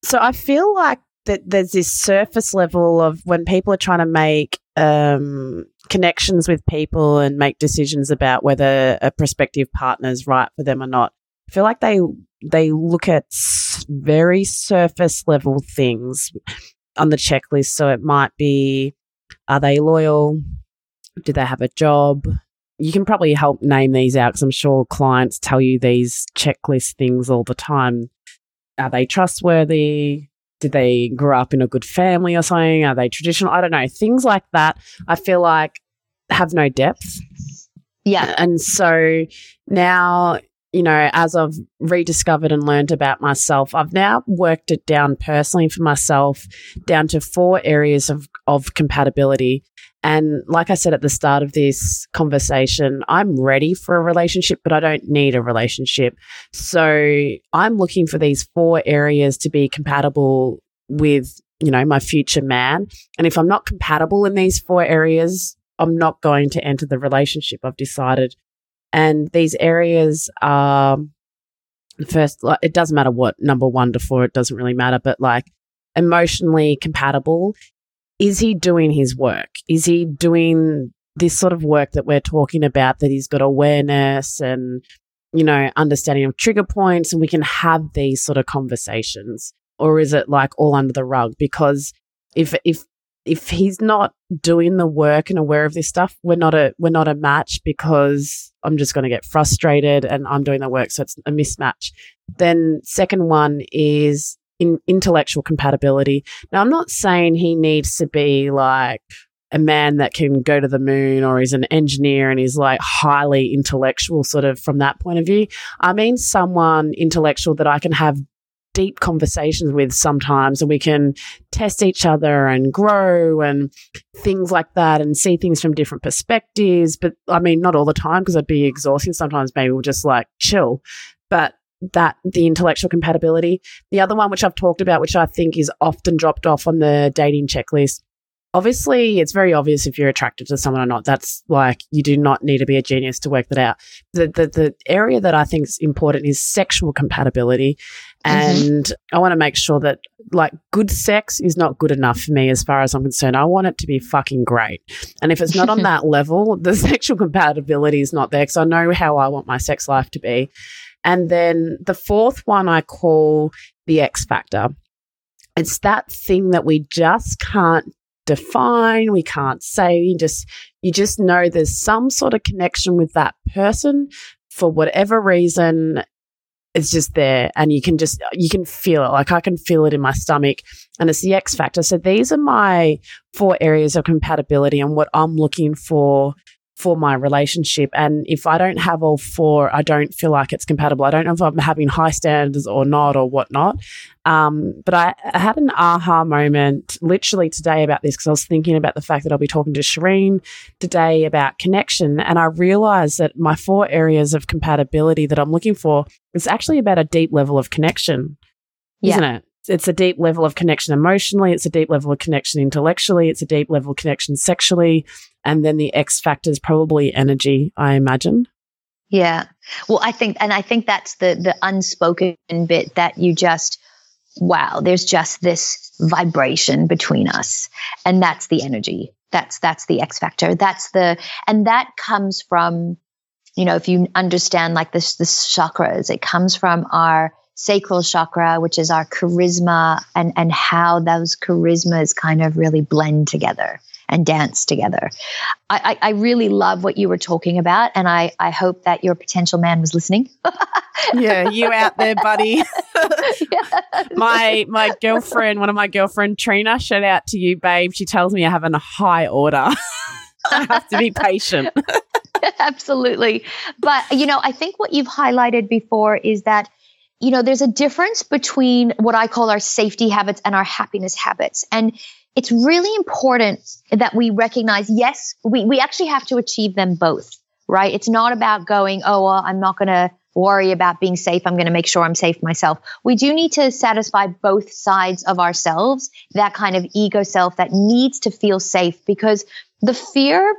So I feel like that there's this surface level of when people are trying to make um, connections with people and make decisions about whether a prospective partner is right for them or not. I feel like they they look at very surface level things on the checklist. So it might be are they loyal? Do they have a job? You can probably help name these out because I'm sure clients tell you these checklist things all the time. Are they trustworthy? Did they grow up in a good family or something? Are they traditional? I don't know. Things like that, I feel like have no depth. Yeah. And so now you know, as I've rediscovered and learned about myself, I've now worked it down personally for myself down to four areas of, of compatibility. And like I said at the start of this conversation, I'm ready for a relationship, but I don't need a relationship. So I'm looking for these four areas to be compatible with, you know, my future man. And if I'm not compatible in these four areas, I'm not going to enter the relationship. I've decided and these areas are first, like, it doesn't matter what number one to four, it doesn't really matter, but like emotionally compatible. Is he doing his work? Is he doing this sort of work that we're talking about that he's got awareness and, you know, understanding of trigger points and we can have these sort of conversations? Or is it like all under the rug? Because if, if if he's not doing the work and aware of this stuff, we're not a we're not a match because I'm just going to get frustrated and I'm doing the work, so it's a mismatch. Then second one is in intellectual compatibility. Now I'm not saying he needs to be like a man that can go to the moon or is an engineer and is like highly intellectual sort of from that point of view. I mean someone intellectual that I can have deep conversations with sometimes and we can test each other and grow and things like that and see things from different perspectives. But I mean, not all the time because I'd be exhausting. Sometimes maybe we'll just like chill. But that the intellectual compatibility. The other one, which I've talked about, which I think is often dropped off on the dating checklist, obviously it's very obvious if you're attracted to someone or not that's like you do not need to be a genius to work that out the the, the area that i think is important is sexual compatibility. And mm-hmm. i want to make sure that like good sex is not good enough for me as far as i'm concerned i want it to be fucking great and if it's not on [laughs] that level the [laughs] sexual compatibility is not there because i know how i want my sex life to be and then the fourth one i call the x factor it's that thing that we just can't define, we can't say. You just you just know there's some sort of connection with that person for whatever reason. It's just there, and you can just you can feel it. Like I can feel it in my stomach, and it's the X factor. So these are my four areas of compatibility and what I'm looking for for my relationship. And if I don't have all four, I don't feel like it's compatible. I don't know if I'm having high standards or not or whatnot. Um, but I, I, had an aha moment literally today about this because I was thinking about the fact that I'll be talking to Shireen today about connection. And I realized that my four areas of compatibility that I'm looking for is actually about a deep level of connection, yeah. isn't it? It's a deep level of connection emotionally, it's a deep level of connection intellectually, it's a deep level of connection sexually, and then the X factor is probably energy, I imagine. Yeah. Well, I think, and I think that's the the unspoken bit that you just wow, there's just this vibration between us. And that's the energy. That's, that's the X factor. That's the, and that comes from, you know, if you understand like this, the chakras, it comes from our sacral chakra, which is our charisma and, and how those charismas kind of really blend together and dance together. I, I, I, really love what you were talking about, and I, I hope that your potential man was listening. yeah, you out there, buddy. [laughs] [laughs] my my girlfriend, one of my girlfriend, Trina, shout out to you, babe. She tells me I have a high order. [laughs] I have to be patient. Absolutely. But, you know, I think what you've highlighted before is that you know, there's a difference between what I call our safety habits and our happiness habits. And it's really important that we recognize, yes, we, we actually have to achieve them both, right? It's not about going, oh, well, I'm not going to worry about being safe. I'm going to make sure I'm safe myself. We do need to satisfy both sides of ourselves, that kind of ego self that needs to feel safe because the fear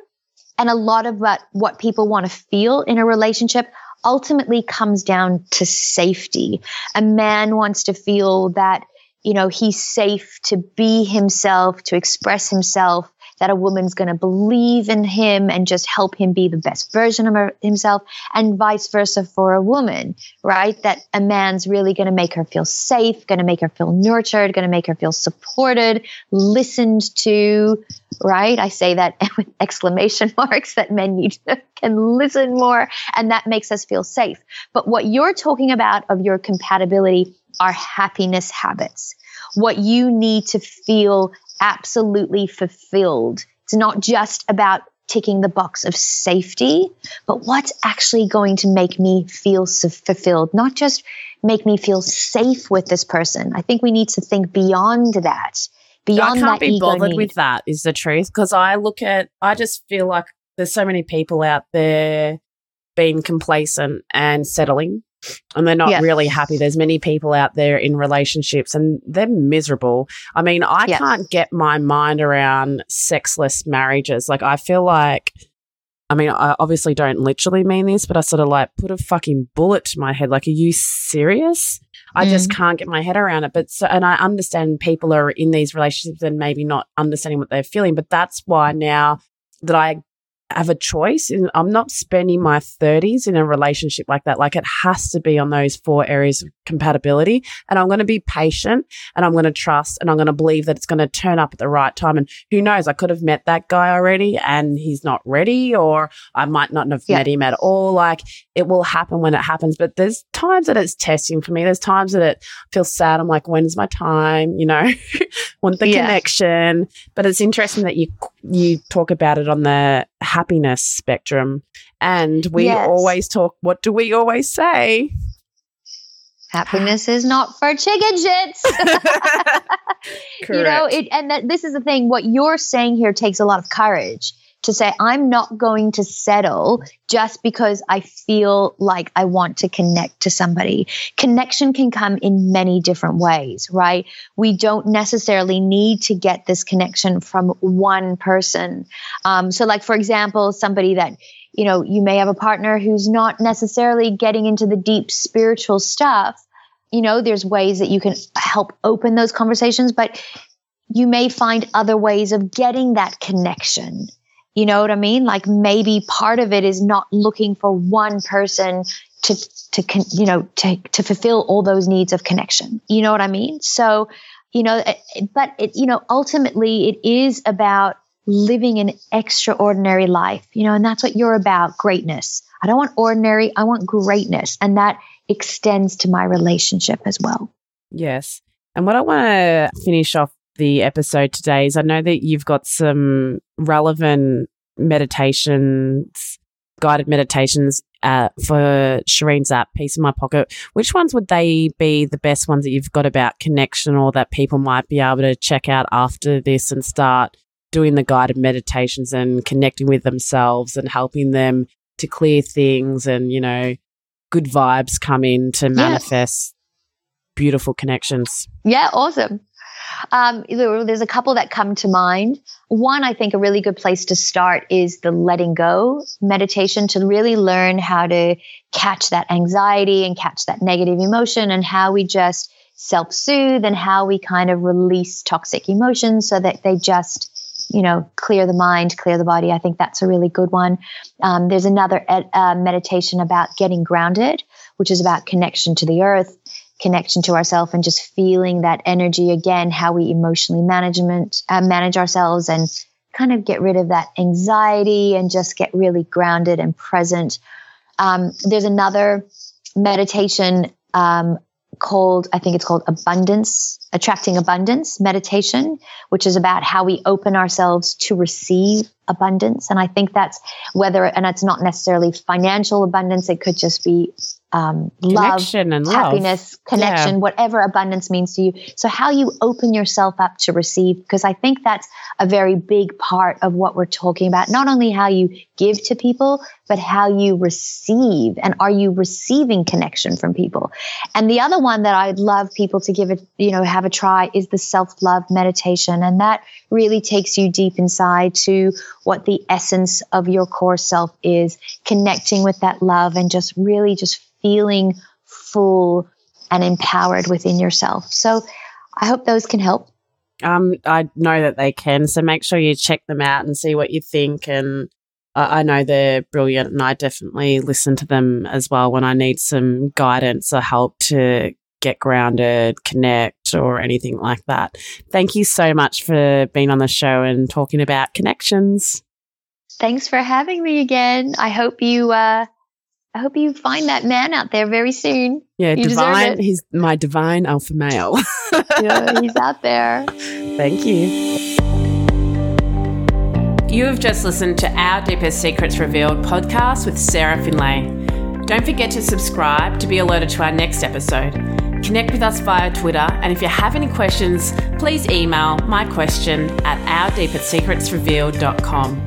and a lot of what, what people want to feel in a relationship ultimately comes down to safety. A man wants to feel that, you know, he's safe to be himself, to express himself, that a woman's going to believe in him and just help him be the best version of himself and vice versa for a woman, right? That a man's really going to make her feel safe, going to make her feel nurtured, going to make her feel supported, listened to, right? I say that [laughs] with exclamation [laughs] marks that men need to can listen more and that makes us feel safe. But what you're talking about of your compatibility are happiness habits. What you need to feel absolutely fulfilled. It's not just about ticking the box of safety, but what's actually going to make me feel so fulfilled, not just make me feel safe with this person. I think we need to think beyond that. Beyond I can't that be bothered need. with that is the truth because I look at I just feel like there's so many people out there being complacent and settling and they're not yeah. really happy. There's many people out there in relationships and they're miserable. I mean, I yeah. can't get my mind around sexless marriages. Like, I feel like, I mean, I obviously don't literally mean this, but I sort of like put a fucking bullet to my head. Like, are you serious? I mm. just can't get my head around it. But so, and I understand people are in these relationships and maybe not understanding what they're feeling, but that's why now that I have a choice. And I'm not spending my 30s in a relationship like that. Like it has to be on those four areas of compatibility. And I'm going to be patient and I'm going to trust and I'm going to believe that it's going to turn up at the right time. And who knows, I could have met that guy already and he's not ready, or I might not have yeah. met him at all. Like it will happen when it happens. But there's times that it's testing for me. There's times that it feels sad. I'm like, when's my time? You know, [laughs] want the yeah. connection. But it's interesting that you, you talk about it on the happiness spectrum. And we yes. always talk, what do we always say? Happiness is not for chicken shits. [laughs] [laughs] you know, it, and that, this is the thing. What you're saying here takes a lot of courage to say, I'm not going to settle just because I feel like I want to connect to somebody. Connection can come in many different ways, right? We don't necessarily need to get this connection from one person. Um, so, like, for example, somebody that you know, you may have a partner who's not necessarily getting into the deep spiritual stuff. You know, there's ways that you can help open those conversations, but you may find other ways of getting that connection. You know what I mean? Like maybe part of it is not looking for one person to, to, you know, to, to fulfill all those needs of connection. You know what I mean? So, you know, but it, you know, ultimately it is about living an extraordinary life, you know, and that's what you're about greatness. I don't want ordinary, I want greatness. And that extends to my relationship as well. Yes. And what I want to finish off the episode today is I know that you've got some relevant meditations, guided meditations uh, for Shireen's app, Peace in My Pocket. Which ones would they be the best ones that you've got about connection or that people might be able to check out after this and start doing the guided meditations and connecting with themselves and helping them to clear things and, you know, good vibes come in to manifest beautiful connections? Yeah, awesome. Um, there's a couple that come to mind. One, I think a really good place to start is the letting go meditation to really learn how to catch that anxiety and catch that negative emotion and how we just self soothe and how we kind of release toxic emotions so that they just you know, clear the mind, clear the body. I think that's a really good one. Um, there's another ed, uh, meditation about getting grounded, which is about connection to the earth, connection to ourselves, and just feeling that energy again, how we emotionally management uh, manage ourselves and kind of get rid of that anxiety and just get really grounded and present. Um, there's another meditation um, called, I think it's called abundance, attracting abundance meditation, which is about how we open ourselves to receive abundance. And I think that's whether, and it's not necessarily financial abundance, it could just be um, love, and happiness, love. connection, yeah. whatever abundance means to you. So, how you open yourself up to receive, because I think that's a very big part of what we're talking about. Not only how you give to people, but how you receive. And are you receiving connection from people? And the other one that I'd love people to give it, you know, have a try is the self love meditation. And that really takes you deep inside to what the essence of your core self is, connecting with that love and just really just feeling full and empowered within yourself. So I hope those can help. Um, I know that they can. So make sure you check them out and see what you think. And I know they're brilliant, and I definitely listen to them as well when I need some guidance or help to get grounded, connect, or anything like that. Thank you so much for being on the show and talking about connections. Thanks for having me again. I hope you uh, I hope you find that man out there very soon. Yeah, you divine. He's my divine alpha male. [laughs] yeah, he's out there. Thank you. You have just listened to Our Deepest Secrets Revealed podcast with Sarah Finlay. Don't forget to subscribe to be alerted to our next episode. Connect with us via Twitter, and if you have any questions, please email my question at ourdeepestsecretsrevealed.com.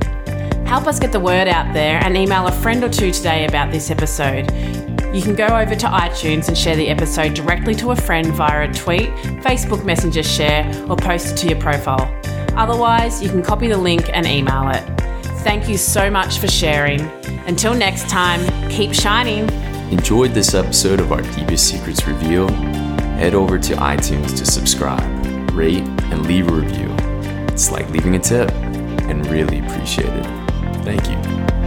Help us get the word out there and email a friend or two today about this episode. You can go over to iTunes and share the episode directly to a friend via a tweet, Facebook Messenger share, or post it to your profile. Otherwise, you can copy the link and email it. Thank you so much for sharing. Until next time, keep shining. Enjoyed this episode of Our Deepest Secrets Reveal? Head over to iTunes to subscribe, rate, and leave a review. It's like leaving a tip and really appreciate it. Thank you.